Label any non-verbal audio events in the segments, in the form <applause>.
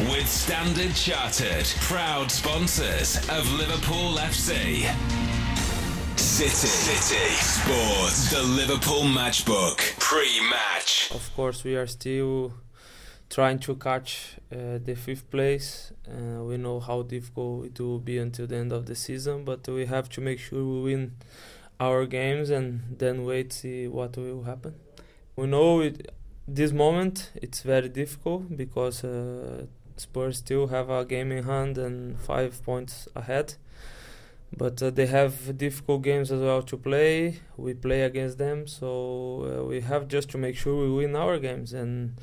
with Standard Chartered, proud sponsors of Liverpool FC. City. City. Sports. The Liverpool Matchbook. Pre-match. Of course, we are still trying to catch uh, the fifth place. Uh, we know how difficult it will be until the end of the season, but we have to make sure we win our games and then wait see what will happen. We know it, this moment it's very difficult because uh, Spurs still have a game in hand and five points ahead. But uh, they have difficult games as well to play. We play against them, so uh, we have just to make sure we win our games. And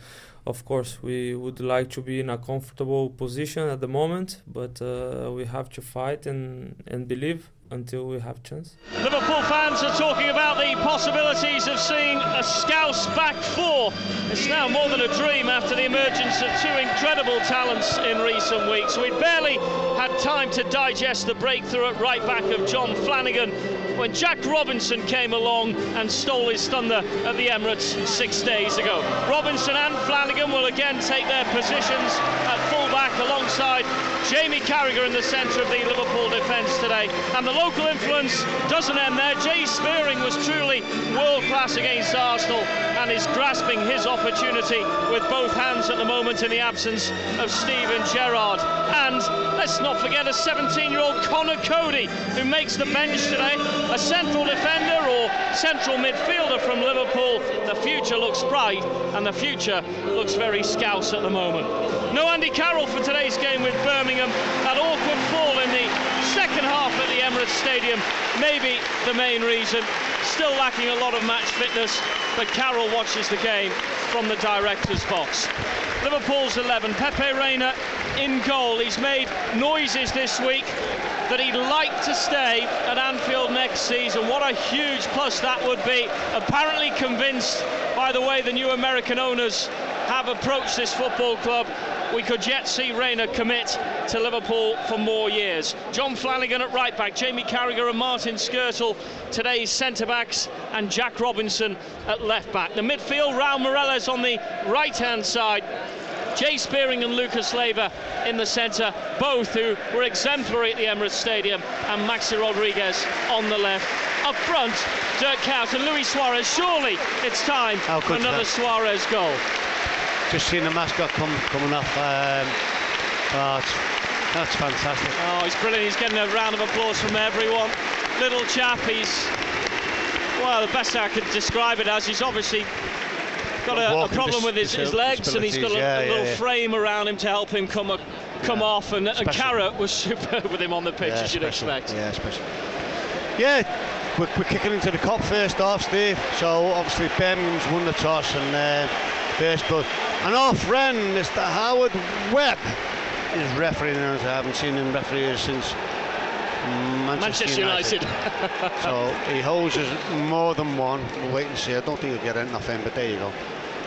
of course, we would like to be in a comfortable position at the moment, but uh, we have to fight and, and believe until we have chance. Liverpool fans are talking about the possibilities of seeing a Scouse back four. It's now more than a dream after the emergence of two incredible talents in recent weeks. We'd barely had time to digest the breakthrough at right back of John Flanagan when Jack Robinson came along and stole his thunder at the Emirates six days ago. Robinson and Flanagan will again take their positions at fullback alongside Jamie Carragher in the centre of the Liverpool defence today. And the local influence doesn't end there. Jay Spearing was truly world class against Arsenal is grasping his opportunity with both hands at the moment in the absence of Steven Gerrard. And let's not forget a 17 year old Conor Coady who makes the bench today a central defender or central midfielder from Liverpool. The future looks bright and the future looks very scouse at the moment. No Andy Carroll for today's game with Birmingham. That awkward fall in the second half at the Emirates Stadium may be the main reason. Still lacking a lot of match fitness, but Carroll watches the game from the director's box. Liverpool's 11. Pepe Reina in goal. He's made noises this week that he'd like to stay at Anfield next season. What a huge plus that would be. Apparently convinced by the way the new American owners have approached this football club. We could yet see Reina commit to Liverpool for more years. John Flanagan at right back, Jamie Carragher and Martin Skrtel, today's centre backs, and Jack Robinson at left back. The midfield, Raul Meireles on the right hand side. Jay Spearing and Lucas Leiva in the centre, both who were exemplary at the Emirates Stadium, and Maxi Rodriguez on the left. Up front, Dirk Kuyt and Luis Suarez. Surely it's time for another Suarez goal. Just seen the mascot come coming off. Um, oh, that's fantastic. Oh, he's brilliant. He's getting a round of applause from everyone. Little chap, he's well, the best I could describe it as. He's obviously got a, a problem with his, his legs, and he's got a, yeah, a little yeah, yeah. frame around him to help him come a, come off. And, and Carrot was <laughs> superb with him on the pitch, Yeah, as you'd special. expect. Yeah, special. Yeah, we're, we're kicking into the Kop first off, Steve. So obviously Birmingham's won the toss and uh, first but and our friend Mr. Howard Webb is refereeing. I haven't seen him referee since Manchester, Manchester United. so <laughs> he holds us more than one. We'll wait and see. I don't think he'll get anything off but there you go.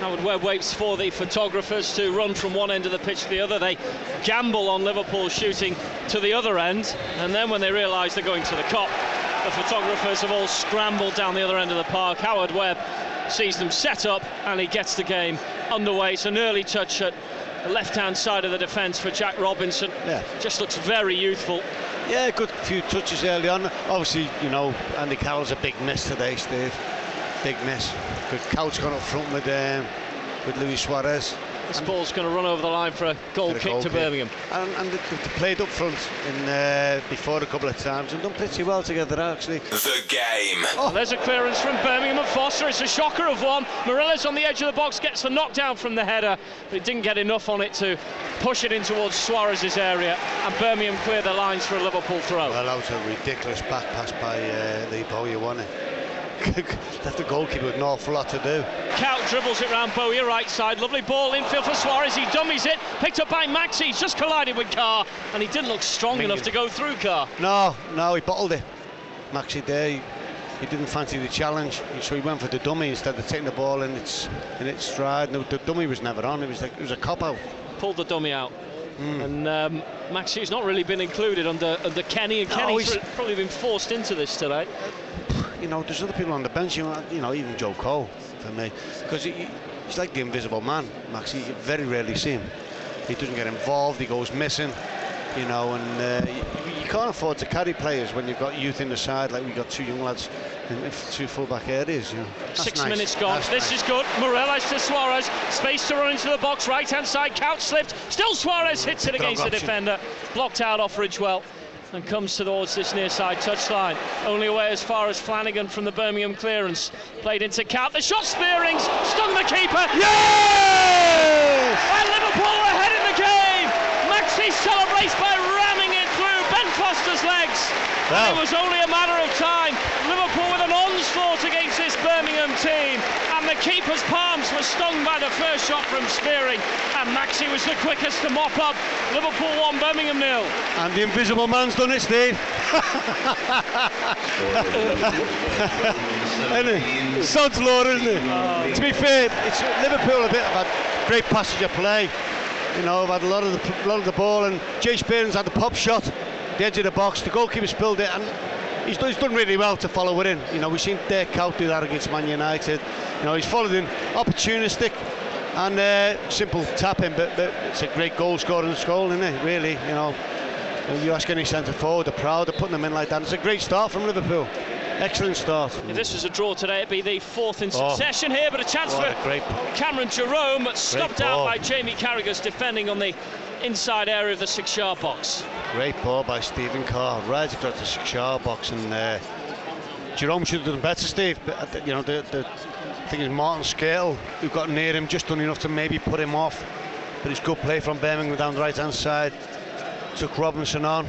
Howard Webb waits for the photographers to run from one end of the pitch to the other. They gamble on Liverpool shooting to the other end, and then when they realise they're going to the Kop, the photographers have all scrambled down the other end of the park. Howard Webb sees them set up, and he gets the game underway. It's an early touch at the left-hand side of the defence for Jack Robinson. Yeah. Just looks very youthful. Yeah, good few touches early on. Obviously, you know, Andy Carroll's a big miss today, Steve. Big miss. Good couch gone up front with um, with Luis Suarez. This ball's going to run over the line for a goal Get a kick goal to kick. Birmingham. And, and they, they played up front in uh, before a couple of times and done pretty well together actually. The game. Oh, there's a clearance from Birmingham and Foster. It's a shocker of one. Meireles on the edge of the box, gets the knockdown from the header, but he didn't get enough on it to push it in towards Suarez's area. And Birmingham clear the lines for a Liverpool throw. Well, that was a ridiculous back pass by uh, Lee Bowyer, wasn't it? <laughs> Left the goalkeeper with an awful lot to do. Kuyt dribbles it round Bowyer, right side. Lovely ball infield for Suarez. He dummies it. Picked up by Maxi. He's just collided with Carr, and he didn't look strong enough to go through Carr. No, no, he bottled it. Maxi there, he, he didn't fancy the challenge, so he went for the dummy instead of taking the ball in its in its stride. No, the dummy was never on. It was like, it was a cop out. Pulled the dummy out. Hmm. And um, Maxi's not really been included under, under Kenny, and No, Kenny's he's- probably been forced into this today. You know, there's other people on the bench. You know, you know even Joe Cole for me, because he, he's like the invisible man. Maxi, you very rarely see him. he doesn't get involved, he goes missing, you know, and uh, you, you, can't afford to carry players when you've got youth in the side, like we've got two young lads in two full-back areas. You know. Six nice. minutes gone. That's this nice. is good. Meireles to Suarez. Space to run into the box. Right-hand side. Kuyt slipped. Still Suarez hits it against the defender. Blocked out off Ridgewell and comes towards this near side touchline. Only away as far as Flanagan from the Birmingham clearance. Played into Kuyt. The shot spearings stung the keeper. Yes! And Liverpool ahead in the game. Maxi celebrates by ramming it through Ben Foster's legs. Wow. It was only a matter of time. Liverpool with an onslaught against this Birmingham team. And the keeper's palms were stung by the first shot from Spearing. And Maxi was the quickest to mop up. Liverpool 1, Birmingham nil. And the invisible man's done it, Steve. <laughs> isn't it? Sod's law, isn't it? To be fair, it's Liverpool a bit of a great passage of play. You know, I've had a lot of the lot of the ball, and Jay Spearings had the pop shot, the edge of the box. The goalkeeper spilled it, and he's he's done really well to follow it in. You know, we've seen Dirk Kuyt do that against Man United. You know, he's followed in opportunistic and uh, simple tapping, but, but it's a great goal scoring goal, isn't it? Really, you know. You ask any centre forward, they're proud of putting them in like that. It's a great start from Liverpool. Excellent start. If this was a draw today, it'd be the fourth in Oh. succession here, but a chance for a Cameron Jerome, stopped out by Jamie Carragher's defending on the inside area of the six-yard box. Great ball by Stephen Carr, right across the six-yard box, and uh, Jerome should have done better, Steve. But uh, you know, the, the thing is, Martin Skrtel, who got near him, just done enough to maybe put him off. But it's good play from Birmingham down the right-hand side. Took Robinson on.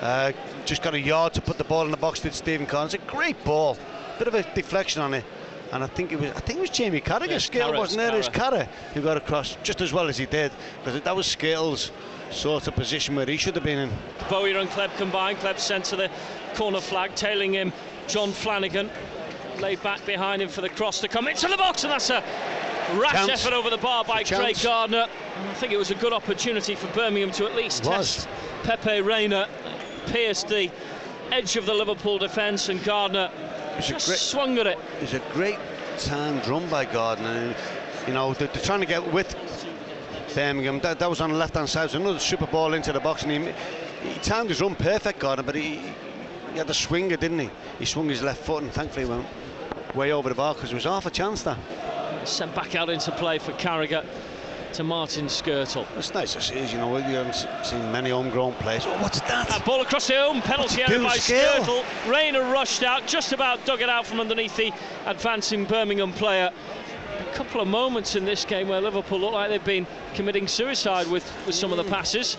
Uh, just got a yard to put the ball in the box. Did Stephen? It's a great ball. Bit of a deflection on it. And I think it was I think it was Jamie Carragher, Yeah, Skrtel wasn't it? It was Carragher. Who got across just as well as he did. Because that was Skrtel's sort of position where he should have been in. Bowyer and Hleb combined. Hleb sent to the corner flag, tailing him John Flanagan. Laid back behind him for the cross to come into the box, and that's a rash Chance. effort over the bar by Craig. Gardner. I think it was a good opportunity for Birmingham to at least test Pepe Reina. Pierced the edge of the Liverpool defence, and Gardner It's just great- swung at it. It's a great time run by Gardner. And, you know, they're, they're trying to get with Birmingham. That, that was on the left hand side. It was another super ball into the box, and he, he timed his run perfect, Gardner, but he, he had the swinger, didn't he? He swung his left foot, and thankfully went way over the bar because it was half a chance there. Sent back out into play for Carragher to Martin Skrtel. It's nice to see, you know, we haven't seen many homegrown players. Oh, what's that? That ball across the home, penalty area by Skrtel? Skrtel. Reina rushed out, just about dug it out from underneath the advancing Birmingham player. A couple of moments in this game where Liverpool look like they've been committing suicide with, with some of the passes.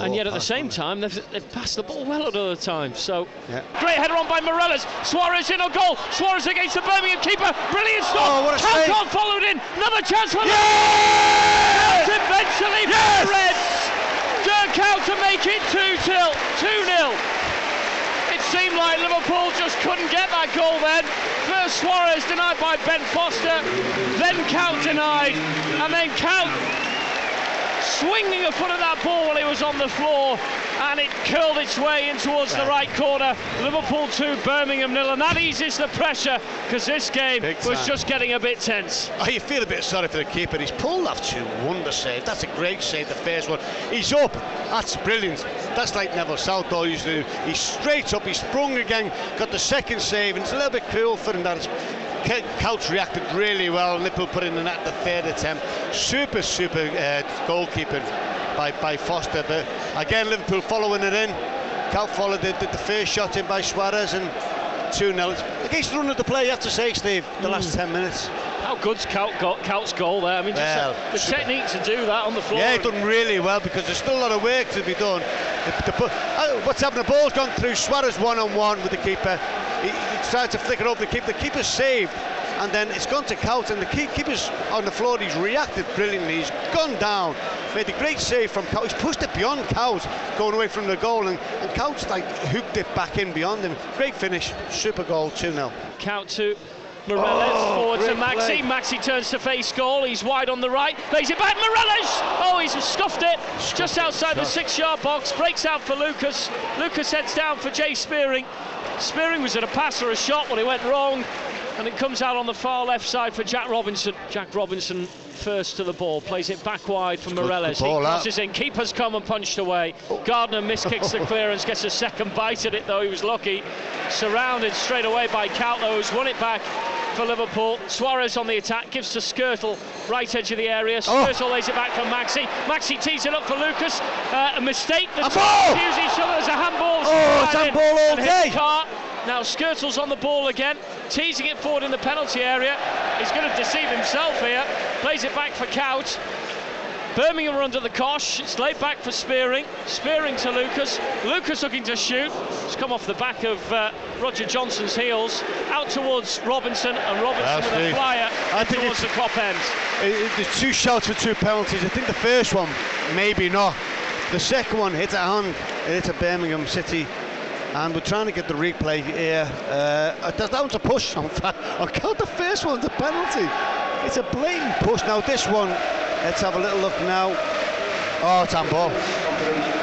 And yet at the same time, they've, they've passed the ball well at other times. So, Yeah. great header on by Meireles. Suarez in a goal. Suarez against the Birmingham keeper. Brilliant stop. Oh, what a save. Halcon followed in. Another chance for Yes! eventually for Yes! the Reds. Dirk out to make it 2 0. 2 0. It seemed like Liverpool just couldn't get that goal then. First Suarez denied by Ben Foster, then Kuyt denied, and then Kuyt swinging a foot at that ball while it was on the floor, and it curled its way in towards the right corner. Liverpool 2, Birmingham nil, and that eases the pressure because this game Big was time. just getting a bit tense. Oh, you feel a bit sorry for the keeper. He's pulled off two wonder save. That's a great save, the first one. He's up. That's brilliant. That's like Neville Southall used to do. He's straight up. He sprung again. Got the second save, and it's a little bit cruel for him that it's. Ke- Kuyt reacted really well. Liverpool put in the net the third attempt. Super, super uh, goalkeeping by, by Foster. But again, Liverpool following it in. Kuyt followed the, the, the first shot in by Suarez and 2 0. Against the run of the play, you have to say, Steve, the last 10 minutes. How good's Kuyt's goal there? I mean, just Well, the super. technique to do that on the floor. Yeah, he's done really well because there's still a lot of work to be done. The- the oh, what's happened? The ball's gone through Suarez one on one with the keeper. He tried to flick it over the keeper. The keeper's saved, and then it's gone to Kuyt, and the keeper's on the floor. He's reacted brilliantly. He's gone down, made a great save from Kuyt. He's pushed it beyond Kuyt, going away from the goal, and, and like hooked it back in beyond him. Great finish, super goal, 2 0. Kuyt 2. Meireles oh, forward to Maxi. Play. Maxi turns to face goal. He's wide on the right. Plays it back. Meireles! Oh, he's scuffed it. Scuffed just outside it. the six yard box. Breaks out for Lucas. Lucas heads down for Jay Spearing. Spearing was at a pass or a shot when he went wrong. And it comes out on the far left side for Jack Robinson. Jack Robinson first to the ball, plays it back wide for Meireles. He crosses in, keepers come and punched away. Gardner miskicks the clearance, gets a second bite at it though, he was lucky. Surrounded straight away by Couto, who's won it back for Liverpool. Suarez on the attack, gives to Skrtel, right edge of the area. Oh. Lays it back for Maxi. Maxi tees it up for Lucas. Uh, a mistake. The A ball! each other as a handball. Oh, it's handball all day. Now Skrtel's on the ball again, teasing it forward in the penalty area. He's going to deceive himself here. Plays it back for Kuyt. Birmingham are under the cosh. It's laid back for Spearing. Spearing to Lucas. Lucas looking to shoot. It's come off the back of uh, Roger Johnson's heels. Out towards Robinson, and Robinson with a flyer I think towards the top end. It- it- there's two shots for two penalties. I think the first one, maybe not. The second one hits a hand, it hits a Birmingham City. And we're trying to get the replay here. Uh, that that one's a push. On, <laughs> on count the first one's a penalty. It's a blatant push. Now this one, let's have a little look now. Oh, it's handball.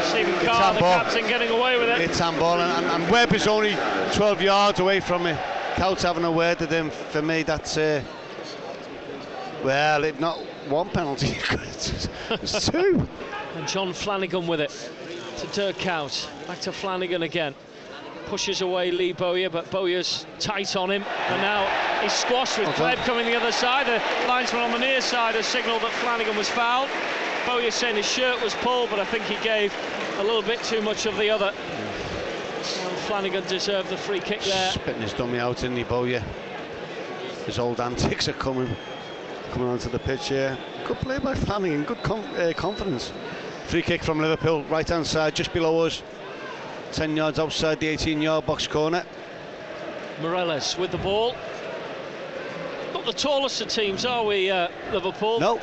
Stephen Carr, the captain, getting away with it. It's handball, and, and, and Webb is only 12 yards away from it. Coutts having a word with him. For me, that's uh, well, if not one penalty. <laughs> it's, it's two. And John Flanagan with it to Dirk Kuyt. Back to Flanagan again. Pushes away Lee Bowyer, but Bowyer's tight on him. And now he's squashed with Well done. Hleb coming the other side. The linesman on the near side has signalled that Flanagan was fouled. Bowyer saying his shirt was pulled, but I think he gave a little bit too much of the other. So Flanagan deserved the free kick there. Spitting his dummy out isn't he, Bowyer. His old <laughs> antics are coming, coming onto the pitch here. Good play by Flanagan. Good com- uh, confidence. Free kick from Liverpool, right hand side, just below us. 10 yards outside the 18 yard box corner. Meireles with the ball. Not the tallest of teams, are we, uh, Liverpool? No,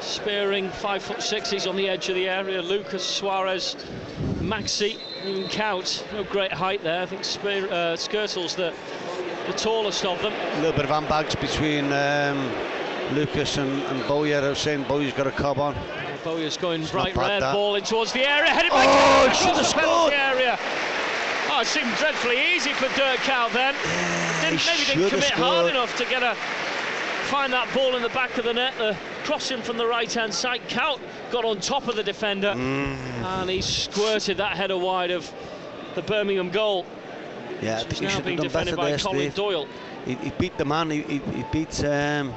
Spearing, five foot six, he's on the edge of the area. Lucas Suarez, Maxi, even Kuyt, no great height there. I think Spear, uh, Skrtel's the, the tallest of them. a little bit of handbags between um, Lucas and, and Bowyer. I was saying Bowyer's got a cob on. Bowyer's going not bright bad, red, that. ball in towards the area, headed by Oh, should across the penalty area. Oh, it seemed dreadfully easy for Dirk Kuyt then. Didn't, maybe didn't commit hard enough to get a find that ball in the back of the net. The crossing from the right hand side. Kuyt got on top of the defender Mm. and he squirted that header wide of the Birmingham goal. Yeah, I think he now should being have done defended better by Colin Doyle. He, he beat the man. He, he, he beat um,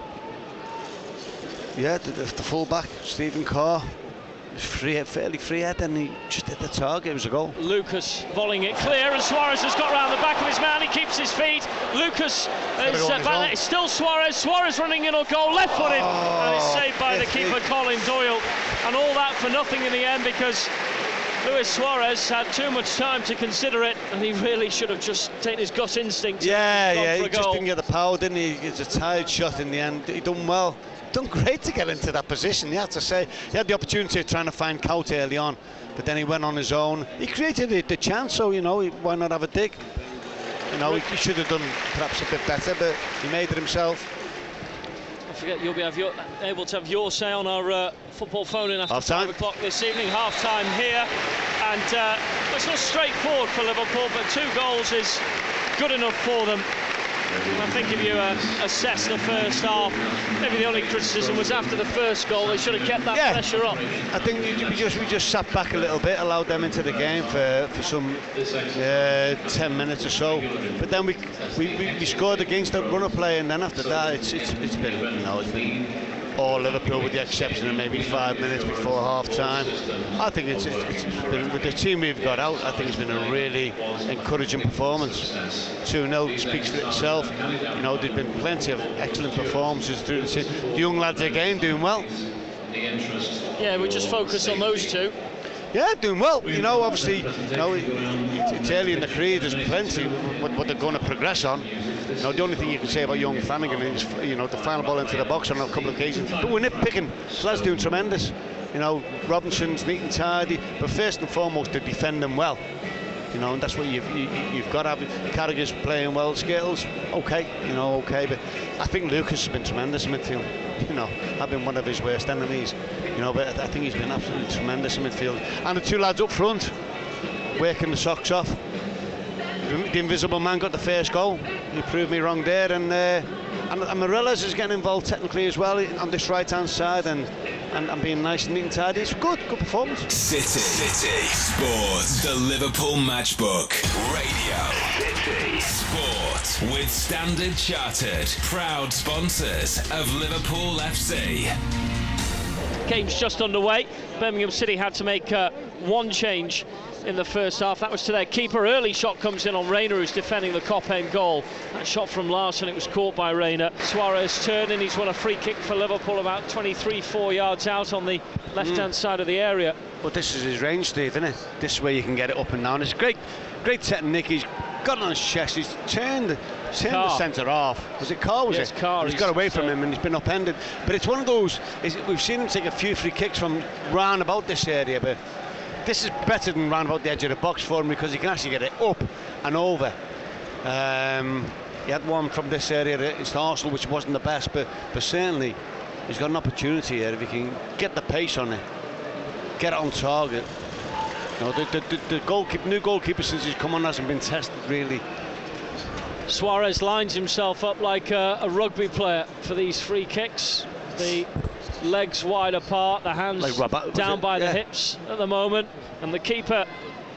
yeah the, the, the full back Stephen Carr. Was Free, fairly free head, and he just hit the target. It was a goal. Lucas volleying it clear, and Suarez has got round the back of his man. He keeps his feet. Lucas is uh, his back own. there. It's still Suarez. Suarez running in or goal, left footed, and it's Oh, saved by the keeper it- Colin Doyle. And all that for nothing in the end because Luis Suarez had too much time to consider it, and he really should have just taken his gut instinct. Yeah, yeah. He just didn't get the power, didn't he? It's a tired shot in the end. He done well. Done great to get into that position. You have to say he had the opportunity of trying to find Kuyt early on, but then he went on his own. He created the, the chance, so you know he- why not have a dig? You know he, he should have done perhaps a bit better, but he made it himself. Don't forget, you'll be have your, able to have your say on our uh, football phone in after Half time. five o'clock this evening. Half time here, and uh, it's not straightforward for Liverpool, but two goals is good enough for them. I think if you uh, assess the first half, maybe the only criticism was after the first goal. They should have kept that Yeah. pressure up. I think we just we just sat back a little bit, allowed them into the game for, for some uh, ten minutes or so. But then we we, we, we scored against the runner play, and then after that, it's it's, it's been you know it's been all Liverpool with the exception of maybe five minutes before half time. I think it's, it's, it's been, with the team we've got out. I think it's been a really encouraging performance. 2-0 speaks for itself. You know, there's been plenty of excellent performances through the season. The young lads again doing well. Yeah, we just focus on those two. Yeah, doing well. You know, obviously, you know, it, it- it's early in the career. There's plenty what, what they're going to progress on. You know, the only thing you can say about young Flanagan is, you know, the final ball into the box on a couple of occasions. But we're nitpicking. Lad's doing tremendous. You know, Robinson's neat and tidy, but first and foremost to defend them well. You know, and that's what you've you, you- you've got to have. Carragher's playing well, Skittles, okay, you know, okay, but I think Lucas has been tremendous in midfield. <laughs> You know, I've been one of his worst enemies. You know, but I think he's been absolutely tremendous in midfield. And the two lads up front, working the socks off. The invisible man got the first goal. he proved me wrong there, and uh, and, and is getting involved technically as well on this right hand side, and, and and being nice and neat and tidy. It's good, good performance. City, City, Sports, the Liverpool Matchbook, Radio, City, Sport, with Standard Chartered, proud sponsors of Liverpool FC. Game's just underway. Birmingham City had to make uh, one change in the first half. That was to their keeper. Early shot comes in on Reina, who's defending the Kop end goal. That shot from Larsson, it was caught by Reina. Suarez turning, he's won a free kick for Liverpool about 23, 4 yards out on the left hand mm. side of the area. But this is his range, Steve, isn't it? This way you can get it up and down. It's great, great technique. He's got it on his chest. He's turned, turned the centre off. Was it Carr? Was yes, it? Carr. He's, he's got away from him and he's been upended. But it's one of those. We've seen him take a few free kicks from round about this area, but this is better than round about the edge of the box for him because he can actually get it up and over. Um, he had one from this area against Arsenal, which wasn't the best, but, but certainly he's got an opportunity here if he can get the pace on it, get it on target. Know, the, the, the, the goalkeeper, new goalkeeper since he's come on hasn't been tested really. Suarez lines himself up like a, a rugby player for these free kicks. The legs wide apart, the hands like down by yeah. the hips at the moment, and the keeper,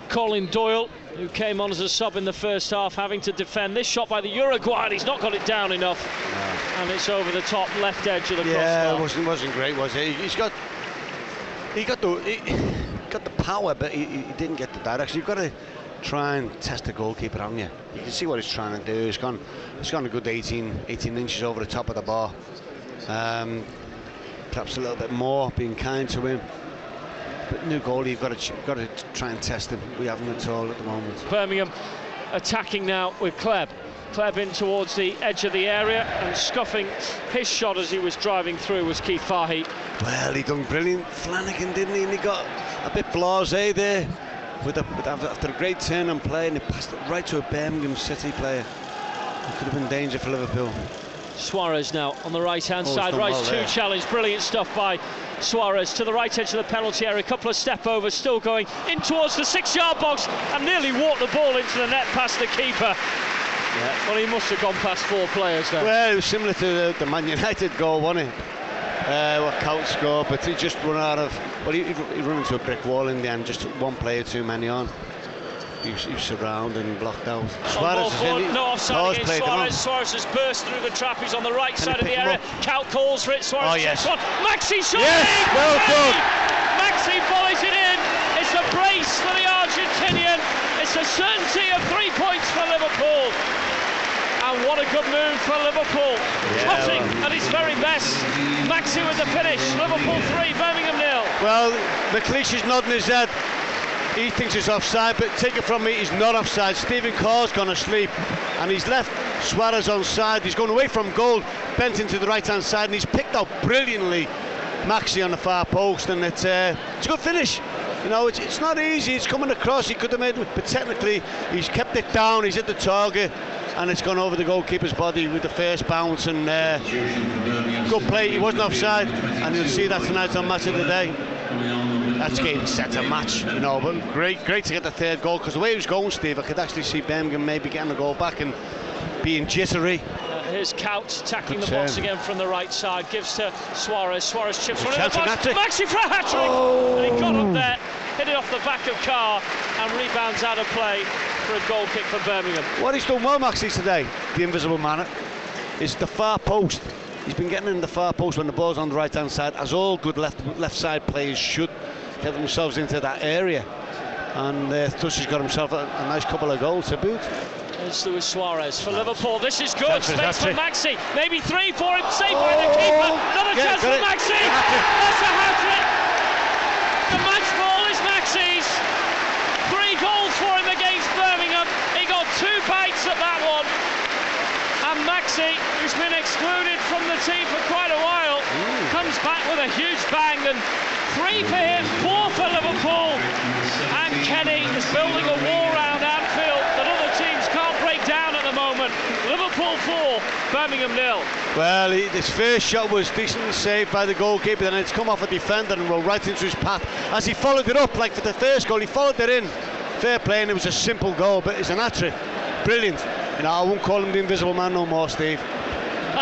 Colin Doyle, who came on as a sub in the first half, having to defend this shot by the Uruguayan. He's not got it down enough, no. and it's over the top left edge of the yeah, crossbar. Yeah, wasn't wasn't great, was it? He's got he got the he got the power, but he, he didn't get the direction. You've got to try and test the goalkeeper on you. You can see what he's trying to do. He's gone, he's gone a good 18, 18 inches over the top of the bar. Um, perhaps a little bit more, being kind to him. But new goalie, you've got to, got to try and test him. We haven't at all at the moment. Birmingham attacking now with Hleb. Hleb in towards the edge of the area and scuffing his shot as he was driving through was Keith Fahey. Well, he done brilliant, Flanagan, didn't he? And he got a bit blasé there with, a, with after a great turn and play, and he passed it right to a Birmingham City player. It could have been danger for Liverpool. Suarez now on the right hand oh, side. Right well two challenge. Brilliant stuff by Suarez to the right edge of the penalty area. A couple of step overs, still going in towards the six yard box and nearly walked the ball into the net past the keeper. Yeah. Well, he must have gone past four players there. Well, it was similar to the, the Man United goal, wasn't it? Uh, what Kuyt scored, but he just run out of. Well, he, he run into a brick wall in the end, just one player too many on he was, he was surrounded and blocked out. Suarez is in. No offside against Suarez. Suarez has burst through the trap. He's on the right Can side of the area. Kuyt calls for it. Suarez oh, yes. one. Maxi shot. Yes, well done. Maxi volleys it in. It's a brace for the Argentinian. It's a certainty of three points for Liverpool. And what a good move for Liverpool. Yeah, Totting well. at his very best. Maxi with the finish. Liverpool 3, Birmingham nil. Well, McLeish is nodding his head he thinks it's offside, but take it from me, he's not offside. Stephen Carr's gone asleep, and he's left Suarez on side. He's gone away from goal, bent into the right hand side, and he's picked out brilliantly Maxi on the far post, and it's, uh, it's a good finish. You know, it's, it's not easy. It's coming across. He could have made it, but technically, he's kept it down. He's hit the target, and it's gone over the goalkeeper's body with the first bounce. And uh, good play. He wasn't offside, and you'll see that tonight on Match of the Day that's game set a match, you know. But great, great to get the third goal because the way he was going, Steve, I could actually see Birmingham maybe getting a goal back and being jittery. Uh, here's Kuyt tackling the box again from the right side, gives to Suarez. Suarez chips one in the box. Maxi for a hat trick, oh. and he got up there, hit it off the back of Carr, and rebounds out of play for a goal kick for Birmingham. What he's done well, Maxi, today, the invisible man, is the far post. He's been getting in the far post when the ball's on the right hand side, as all good left left side players should get themselves into that area. And uh, thus he's got himself a, a, nice couple of goals to boot. It's Luis Suarez for Liverpool. This is good. Space for Maxi. Maybe three for him. Saved oh, by the keeper. Another yeah, chance for Maxi. That's a hat trick. The match ball is Maxi's. Three goals for him against Birmingham. He got two bites at that one. And Maxi, who's been excluded from the team for quite a while, Ooh. comes back with a huge bang and Three for him, four for Liverpool. And Kenny is building a wall around Anfield that other teams can't break down at the moment. Liverpool four, Birmingham nil. Well, he, this first shot was decently saved by the goalkeeper, then it's come off a defender and rolled right into his path. As he followed it up, like for the first goal, he followed it in. Fair play, and it was a simple goal, but it's an hat trick. Brilliant. Know, I won't call him the invisible man no more, Steve. <laughs>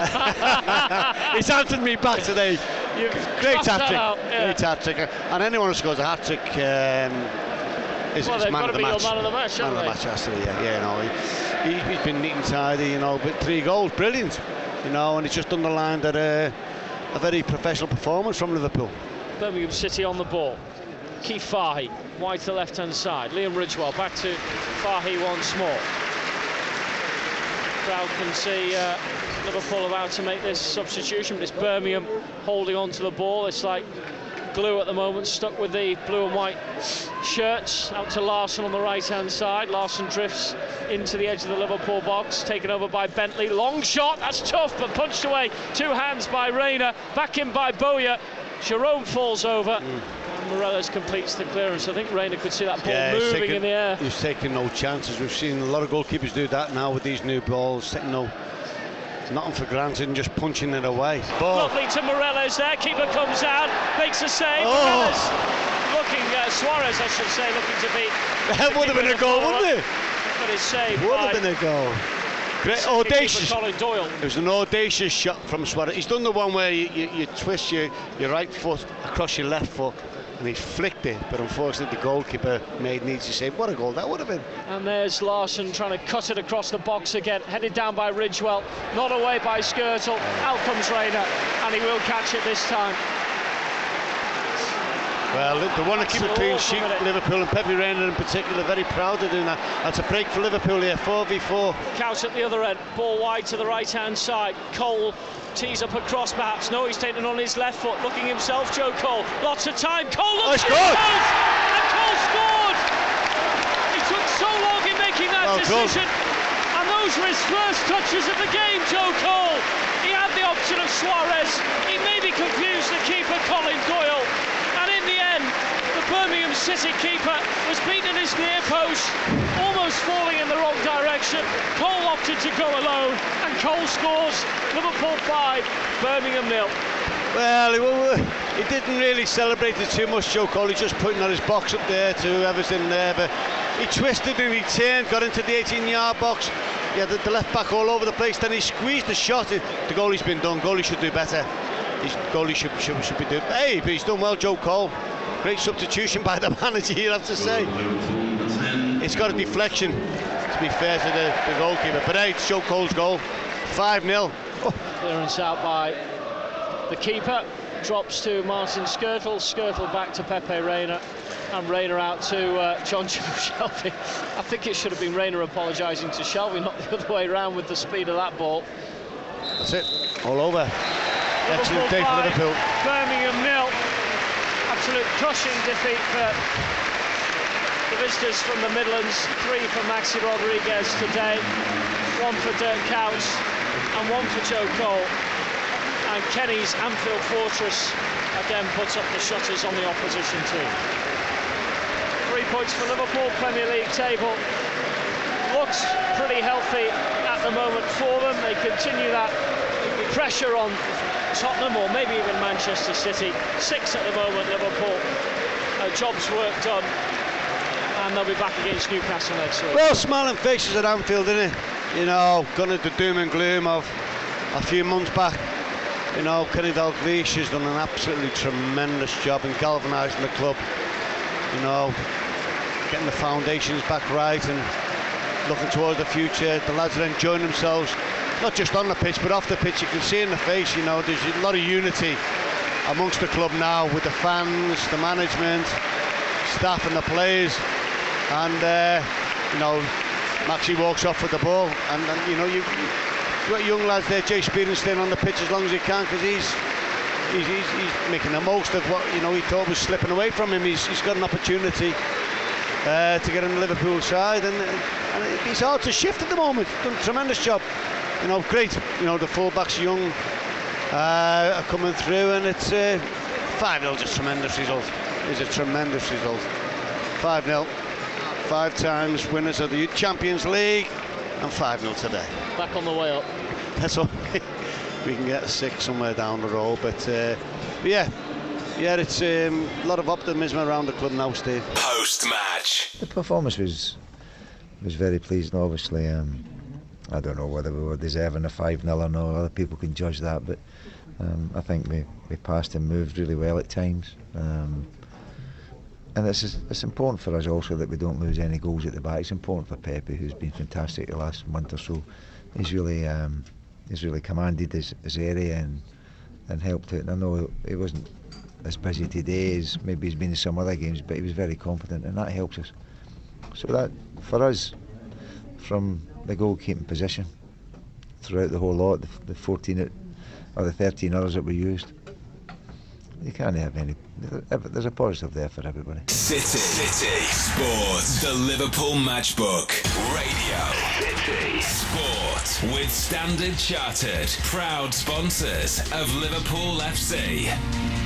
He's answered me back today. You've Great crossed hat that trick. out, yeah. Great tactic. And anyone who scores a hat trick um, is, Well, is they've man got of to the be your match. man of the match, Man of the match, has to be, yeah. yeah you know, he, he's been neat and tidy, you know, but three goals, brilliant. You know, and it's just underlined that uh, a very professional performance from Liverpool. Birmingham City on the ball. Keith Fahey, wide to the left hand side. Liam Ridgewell back to Fahey once more. Crowd can see uh, Liverpool about to make this substitution, but it's Birmingham holding on to the ball. It's like glue at the moment, stuck with the blue and white shirts. Out to Larsson on the right hand side. Larsson drifts into the edge of the Liverpool box, taken over by Bentley. Long shot, that's tough, but punched away. Two hands by Reina, back in by Bowyer. Jerome falls over. And Meireles completes the clearance. I think Reina could see that ball he's moving taking- in the air. He's taking no chances. We've seen a lot of goalkeepers do that now with these new balls, taking no nothing for granted and just punching it away. Ball. Lovely to Meireles there. Keeper comes out, makes a save. Oh. Meireles looking, uh, Suarez, I should say, looking to beat. <laughs> That would have been a goal, wouldn't it? But it's saved Would have been a goal. Great, audacious. Colin Doyle. It was an audacious shot from Suarez. He's done the one where you, you, you twist your, your right foot across your left foot and he flicked it, but unfortunately the goalkeeper made needs to say, what a goal that would have been. And there's Larsson trying to cut it across the box again, headed down by Ridgewell, not away by Skrtel. Out comes Reina, and he will catch it this time. Well, they want to keep a clean sheet. Liverpool, and Pepe Reina in particular, very proud of doing that. That's a break for Liverpool here, 4v4. Couse at the other end, ball wide to the right hand side. Cole tees up a cross perhaps. No, he's taken on his left foot, looking himself, Joe Cole. Lots of time. Cole Oh, looks he scored! And Cole scored! He took so long in making that oh, Well done. decision. And those were his first touches of the game, Joe Cole. He had the option of Suarez. He maybe confused the keeper, Colin Doyle. And in the end, the Birmingham City keeper was beaten at his near post, almost falling in the wrong direction. Cole opted to go alone, and Cole scores. Liverpool 5, Birmingham nil. Well, he, he didn't really celebrate it too much, Joe Cole. He's just putting on his box up there to whoever's in there. But he twisted and he turned, got into the 18 yard box. Yeah, the, the left back all over the place. Then he squeezed the shot. The goalie's been done. Goalie should do better. His goalie should, should, should be doing. Hey, but he's done well, Joe Cole. Great substitution by the <laughs> manager, you have to say. It's got a deflection, to be fair to the, the goalkeeper. But hey, it's Joe Cole's goal. 5 0. Clearance out by the keeper. Drops to Martin Skrtel. Skrtel back to Pepe Reina. And Reina out to uh, John <laughs> Shelvey. I think it should have been Reina apologising to Shelvey, not the other way around with the speed of that ball. That's it. All over. Excellent day for Liverpool. Birmingham. Absolute crushing defeat for the visitors from the Midlands. Three for Maxi Rodriguez today, one for Dirk Coutts, and one for Joe Cole. And Kenny's Anfield Fortress again puts up the shutters on the opposition team. Three points for Liverpool, Premier League table. Looks pretty healthy at the moment for them. They continue that pressure on Tottenham or maybe even Manchester City. Six at the moment, Liverpool. Jobs work done. And they'll be back against Newcastle next week. Well, smiling faces at Anfield, isn't it? You know, gone into doom and gloom of a few months back. You know, Kenny Dalglish has done an absolutely tremendous job in galvanising the club. You know, getting the foundations back right and looking towards the future. The lads are enjoying themselves, not just on the pitch, but off the pitch. You can see in the face, you know, there's a lot of unity amongst the club now with the fans, the management, staff, and the players. And, uh, you know, Maxi walks off with the ball, and, and you know, you, you've got young lads there, Jay Spearing staying on the pitch as long as he can because he's, he's, he's, he's making the most of what, you know, he thought was slipping away from him. He's, he's got an opportunity uh, to get on the Liverpool side, and, and he's hard to shift at the moment. Done a tremendous job. You know, great. You know, the fullbacks young uh, are coming through, and it's uh, 5 0 just a tremendous result. It's a tremendous result. 5 0. Five times winners of the Champions League, and 5 0 today. Back on the way up. That's all. <laughs> we can get a six somewhere down the road, but, uh, but yeah. Yeah, it's um, a lot of optimism around the club now, Steve. Post match. The performance was was very pleasing. Obviously, um, I don't know whether we were deserving a 5 0 or no, other people can judge that, but um, I think we, we passed and moved really well at times. Um, and it's, it's important for us also that we don't lose any goals at the back. It's important for Pepe, who's been fantastic the last month or so. He's really um, he's really commanded his, his area and and helped it. And I know he wasn't as busy today as maybe he's been in some other games, but he was very confident, and that helps us. So that for us, from the goalkeeping position throughout the whole lot, the, the 14 or the 13 others that we used, you can't have any. There's a positive there for everybody. City, City Sports, the Liverpool Matchbook Radio. City Sport with Standard Chartered, proud sponsors of Liverpool FC.